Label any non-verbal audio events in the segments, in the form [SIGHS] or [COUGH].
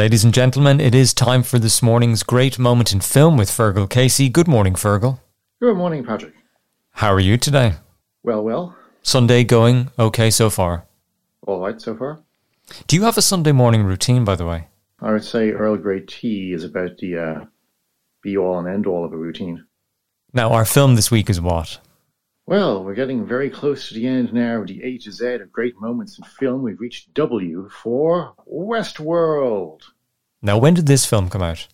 Ladies and gentlemen, it is time for this morning's great moment in film with Fergal Casey. Good morning, Fergal. Good morning, Patric. How are you today? Well, well. Sunday going okay so far? All right so far. Do you have a Sunday morning routine, by the way? I would say Earl Grey tea is about the uh, be all and end all of a routine. Now, our film this week is what? Well, we're getting very close to the end now of the A to Z of great moments in film. We've reached W for Westworld. Now, when did this film come out?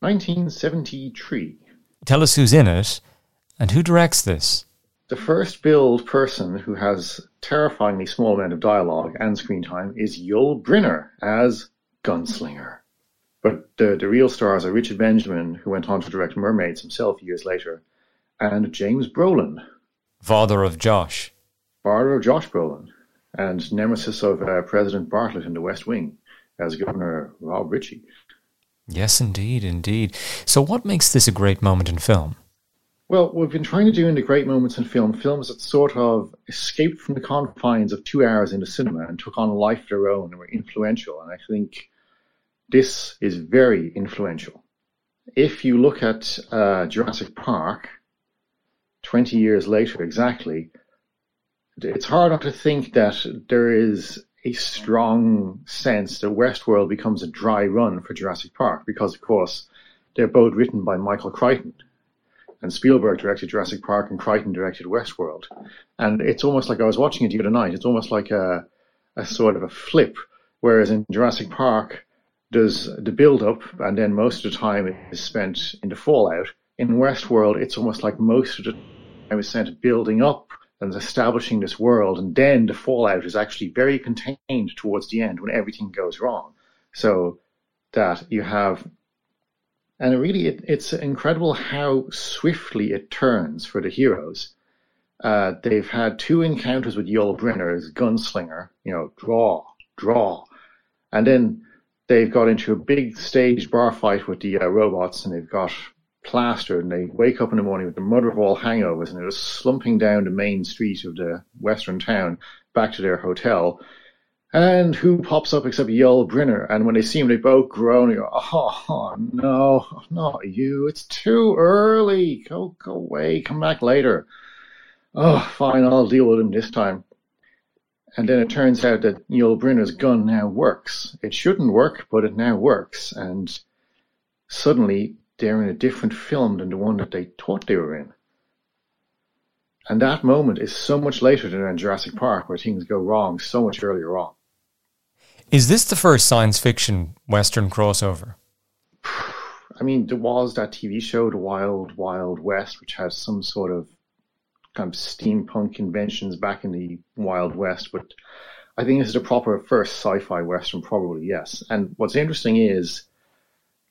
1973. Tell us who's in it and who directs this. The first billed person who has terrifyingly small amount of dialogue and screen time is Yul Brynner as Gunslinger. But the, the real stars are Richard Benjamin, who went on to direct Mermaids himself years later, and James Brolin, Father of Josh. father of Josh Brolin, and nemesis of uh, President Bartlet in the West Wing as Governor Rob Ritchie. Yes, indeed, indeed. So, what makes this a great moment in film? Well, we've been trying to do in the great moments in film, films that sort of escaped from the confines of two hours in the cinema and took on a life of their own and were influential. And I think this is very influential. If you look at uh, Jurassic Park, 20 years later exactly, it's hard not to think that there is a strong sense that Westworld becomes a dry run for Jurassic Park because, of course, they're both written by Michael Crichton. And Spielberg directed Jurassic Park and Crichton directed Westworld. And it's almost like I was watching it the other night. It's almost like a, a sort of a flip. Whereas in Jurassic Park, there's the build up and then most of the time is spent in the fallout. In Westworld, it's almost like most of the time was sent building up and establishing this world, and then the fallout is actually very contained towards the end when everything goes wrong. So that you have, and really, it, it's incredible how swiftly it turns for the heroes. Uh, they've had two encounters with Yul Brynner as gunslinger, you know, draw, draw, and then they've got into a big staged bar fight with the uh, robots, and they've got plastered, and they wake up in the morning with the mother of all hangovers, and they're slumping down the main street of the western town back to their hotel. And who pops up except Yul Brynner? And when they see him, they both groan and go, oh, oh, no, not you. It's too early. Go, go away. Come back later. Oh, fine. I'll deal with him this time. And then it turns out that Yul Brynner's gun now works. It shouldn't work, but it now works. And suddenly they're in a different film than the one that they thought they were in. And that moment is so much later than in Jurassic Park, where things go wrong so much earlier on. Is this the first science fiction Western crossover? [SIGHS] I mean, there was that TV show, The Wild Wild West, which had some sort of kind of steampunk conventions back in the Wild West, but I think this is the proper first sci-fi Western, probably, yes. And what's interesting is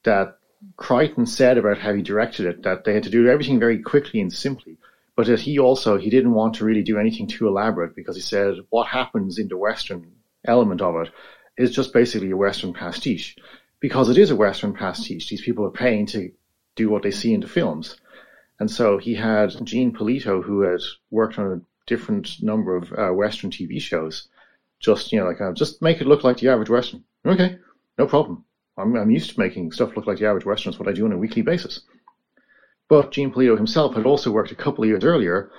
that Crichton said about how he directed it that they had to do everything very quickly and simply, but that he also he didn't want to really do anything too elaborate because he said what happens in the Western element of it is just basically a Western pastiche. Because it is a Western pastiche, these people are paying to do what they see in the films. And so he had Gene Polito, who had worked on a different number of uh, Western TV shows, just, you know, like, uh, just make it look like the average Western. Okay, no problem. I'm, I'm used to making stuff look like the average Western. It's what I do on a weekly basis. But Gene Polito himself had also worked a couple of years earlier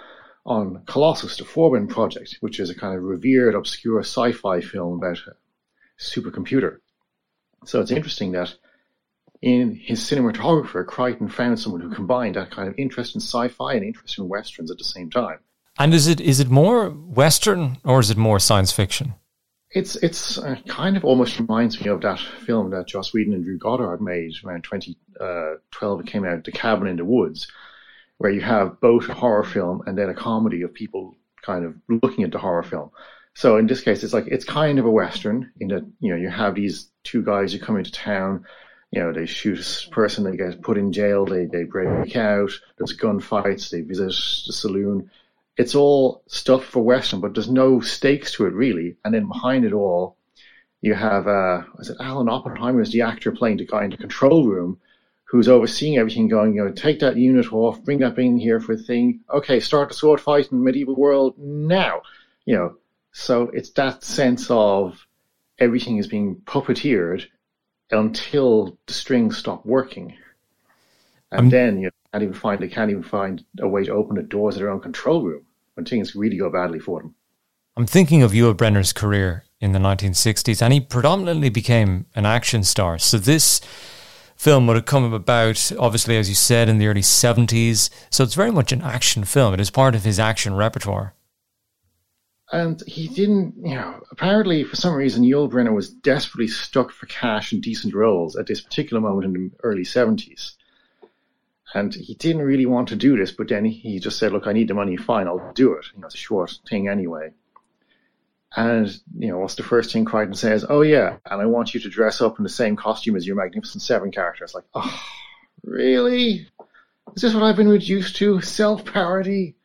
on Colossus, the Forbin Project, which is a kind of revered, obscure sci-fi film about a supercomputer. So it's interesting that in his cinematographer, Crichton found someone who combined that kind of interest in sci-fi and interest in westerns at the same time. And is it is it more Western or is it more science fiction? It's it's uh, kind of almost reminds me of that film that Joss Whedon and Drew Goddard made around 2012. it came out, The Cabin in the Woods, where you have both a horror film and then a comedy of people kind of looking at the horror film. So in this case, it's like it's kind of a western in that you know you have these two guys who come into town. You know, they shoot a person, they get put in jail, they they break out. There's gunfights. They visit the saloon. It's all stuff for western, but there's no stakes to it really. And then behind it all, you have uh, is it Alan Oppenheimer is the actor playing the guy in the control room, who's overseeing everything, going, you know, take that unit off, bring that in here for a thing. Okay, start the sword fight in the medieval world now. You know, so it's that sense of everything is being puppeteered until the strings stop working. And then you can't even find they can't even find a way to open the doors of their own control room when things really go badly for them. I'm thinking of Yul Brynner's career in the 1960s, and he predominantly became an action star. So this film would have come about, obviously, as you said, in the early 70s. So it's very much an action film. It is part of his action repertoire. And he didn't, you know, apparently for some reason, Yul Brynner was desperately stuck for cash and decent roles at this particular moment in the early 70s. And he didn't really want to do this, but then he just said, look, I need the money, fine, I'll do it. You know, it's a short thing anyway. And, you know, what's the first thing Crichton says? Oh, yeah, and I want you to dress up in the same costume as your Magnificent Seven characters. Like, oh, really? Is this what I've been reduced to? Self parody?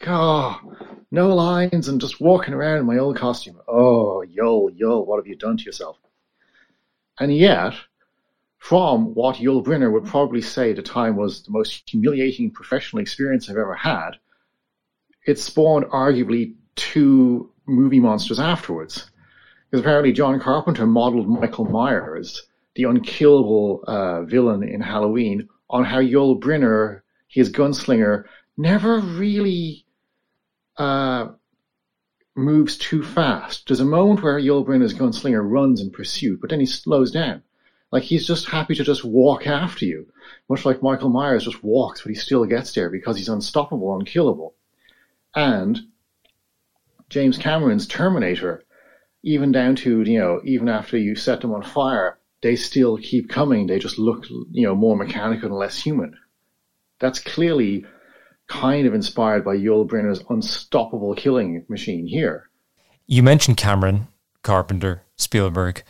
God, no lines and just walking around in my old costume. Oh, Yul, Yul, what have you done to yourself? And yet, from what Yul Brynner would probably say at the time was the most humiliating professional experience I've ever had, it spawned arguably two movie monsters afterwards. Because apparently John Carpenter modeled Michael Myers, the unkillable uh, villain in Halloween, on how Yul Brynner, his gunslinger, never really uh, moves too fast. There's a moment where Yul Brynner's gunslinger runs in pursuit, but then he slows down. Like he's just happy to just walk after you, much like Michael Myers just walks, but he still gets there because he's unstoppable, unkillable. And James Cameron's Terminator, even down to you know, even after you set them on fire, they still keep coming. They just look, you know, more mechanical and less human. That's clearly kind of inspired by Yul Brynner's unstoppable killing machine here. You mentioned Cameron, Carpenter, Spielberg,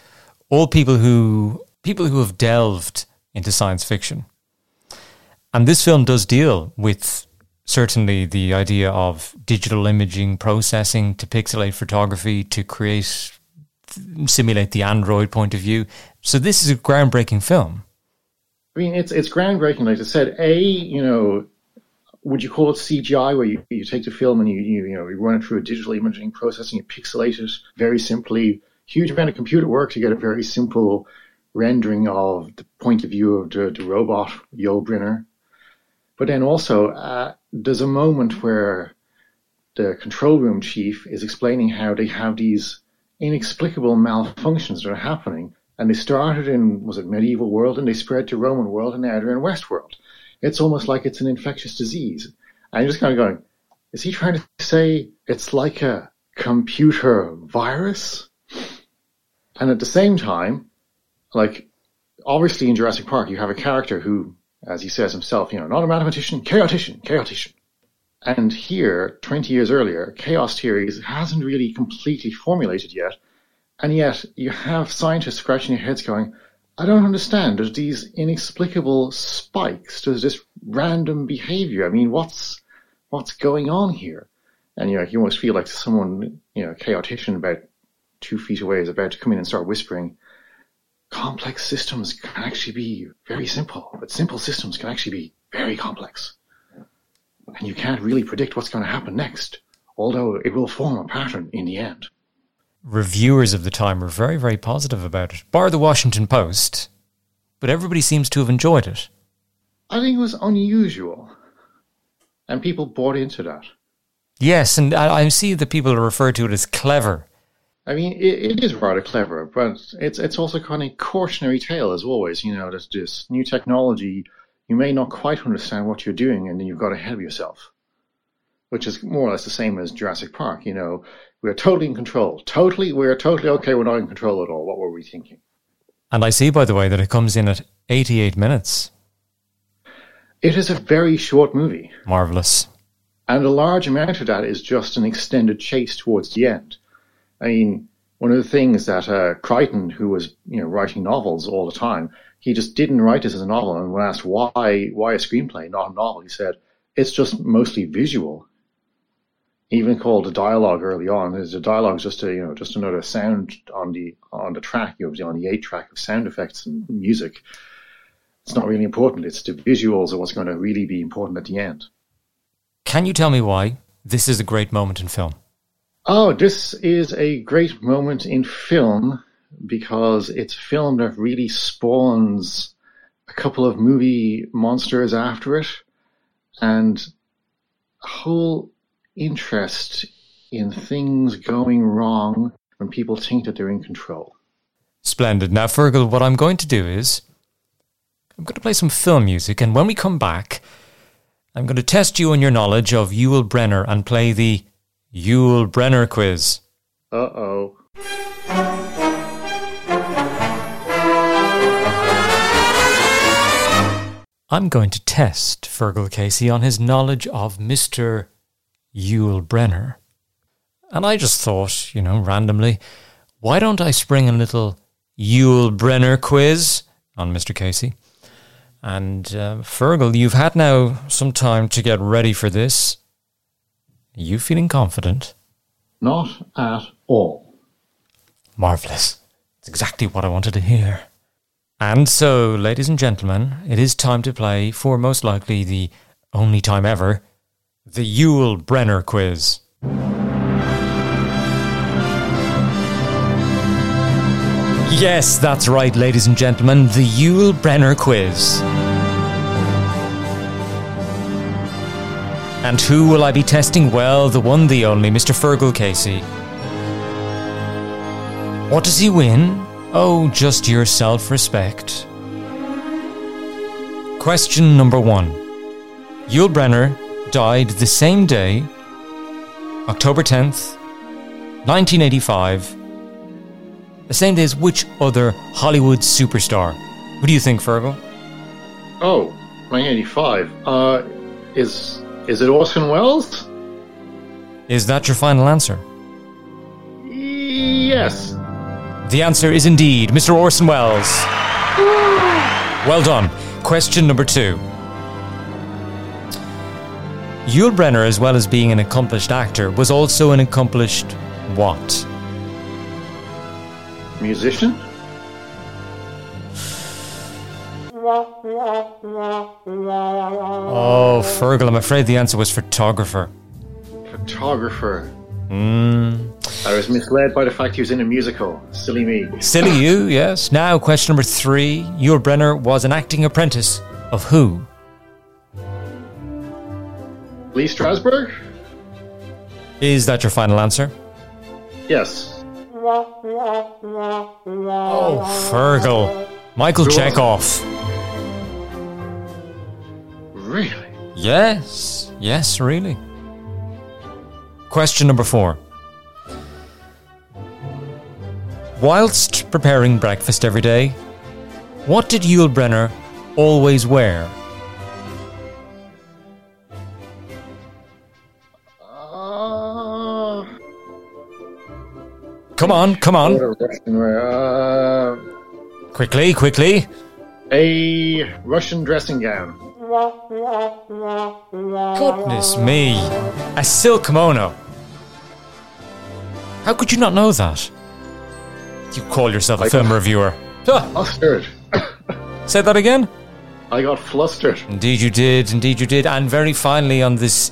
all people who people who have delved into science fiction. And this film does deal with certainly the idea of digital imaging processing to pixelate photography to create simulate the android point of view. So this is a groundbreaking film. I mean, it's it's groundbreaking. Like I said, a you know, would you call it CGI, where you, you take the film and you, you you know you run it through a digital imaging processing, you pixelate it very simply. Huge amount of computer work to get a very simple rendering of the point of view of the, the robot Yul Brynner. But then also, uh, there's a moment where the control room chief is explaining how they have these inexplicable malfunctions that are happening. And they started in, was it medieval world, and they spread to Roman world, and now they're in West world. It's almost like it's an infectious disease. And you're just kind of going, is he trying to say it's like a computer virus? And at the same time, like obviously in Jurassic Park, you have a character who, as he says himself, you know, not a mathematician, chaotician, chaotician. And here, 20 years earlier, chaos theories hasn't really completely formulated yet. And yet you have scientists scratching their heads going, I don't understand. There's these inexplicable spikes. There's this random behavior. I mean, what's, what's going on here? And you know, you almost feel like someone, you know, chaotician about two feet away is about to come in and start whispering, complex systems can actually be very simple, but simple systems can actually be very complex. And you can't really predict what's going to happen next, although it will form a pattern in the end. Reviewers of the time were very, very positive about it, bar the Washington Post, but everybody seems to have enjoyed it. I think it was unusual, and people bought into that. Yes, and I, I see that people refer to it as clever I mean, it, it is rather clever, but it's it's also kind of cautionary tale as always. You know, there's this new technology. You may not quite understand what you're doing, and then you've got ahead of yourself, which is more or less the same as Jurassic Park. You know, we're totally in control. Totally, we're totally okay. We're not in control at all. What were we thinking? And I see, by the way, that it comes in at 88 minutes. It is a very short movie. Marvelous. And a large amount of that is just an extended chase towards the end. I mean, one of the things that uh, Crichton, who was you know writing novels all the time, he just didn't write this as a novel. And when asked why why a screenplay, not a novel, he said it's just mostly visual. He even called the dialogue early on. The dialogue is just a you know just another sound on the on the track, you know, on the eight track of sound effects and music. It's not really important. It's the visuals are what's going to really be important at the end. Can you tell me why this is a great moment in film? Oh, this is a great moment in film because it's a film that really spawns a couple of movie monsters after it and a whole interest in things going wrong when people think that they're in control. Splendid. Now, Fergal, what I'm going to do is I'm going to play some film music, and when we come back, I'm going to test you on your knowledge of Yul Brynner and play the Yul Brynner quiz. Uh oh. I'm going to test Fergal Casey on his knowledge of Mr. Yul Brynner. And I just thought, you know, randomly, why don't I spring a little Yul Brynner quiz on Mr. Casey? And uh, Fergal, you've had now some time to get ready for this. Are you feeling confident? Not at all. Marvellous. It's exactly what I wanted to hear. And so, ladies and gentlemen, it is time to play, for most likely the only time ever, the Yul Brynner quiz. Yes, that's right, ladies and gentlemen, the Yul Brynner quiz. And who will I be testing? Well, the one, the only, Mr. Fergal Casey. What does he win? Oh, just your self respect. Question number one Yul Brynner died the same day, October 10th, 1985. The same day as which other Hollywood superstar? Who do you think, Fergal? Oh, 1985. Uh, is is it Orson Welles? Is that your final answer? Yes. The answer is indeed Mr. Orson Welles. Well done. Question number two. Yul Brynner, as well as being an accomplished actor, was also an accomplished what? Musician? Oh, Fergal, I'm afraid the answer was photographer. Photographer. Mm. I was misled by the fact he was in a musical. Silly me. Silly you, yes. Now, question number three. Yul Brynner was an acting apprentice of who? Lee Strasberg? Is that your final answer? Yes. Oh, Fergal. Michael? Chekhov. Really? Yes, yes, really. Question number four. Whilst preparing breakfast every day, what did Yul Brynner always wear? Uh, Come on, come on. a Russian wear. Uh, Quickly, quickly. a Russian dressing gown. Goodness me. A silk kimono. How could you not know that? You call yourself a I- film reviewer. Ah, [LAUGHS] Flustered. [COUGHS] say that again? I got flustered. Indeed, you did. Indeed, you did. And very finally, on this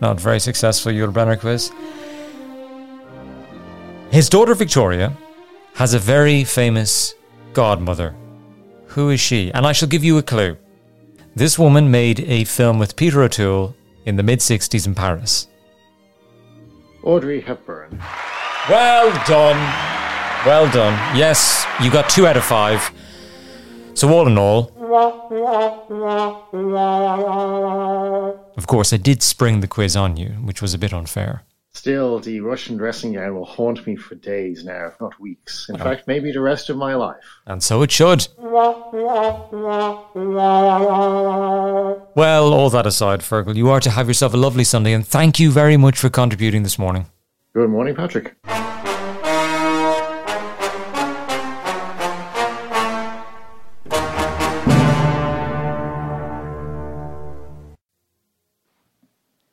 not very successful Yul quiz, his daughter Victoria has a very famous godmother. Who is she? And I shall give you a clue. This woman made a film with Peter O'Toole in the mid 60s in Paris. Audrey Hepburn. Well done. Well done. Yes, you got two out of five. So, all in all, of course, I did spring the quiz on you, which was a bit unfair. Still, the Russian dressing gown will haunt me for days now, if not weeks. In fact, maybe the rest of my life. And so it should. Well, all that aside, Fergal, you are to have yourself a lovely Sunday, and thank you very much for contributing this morning. Good morning, Patric.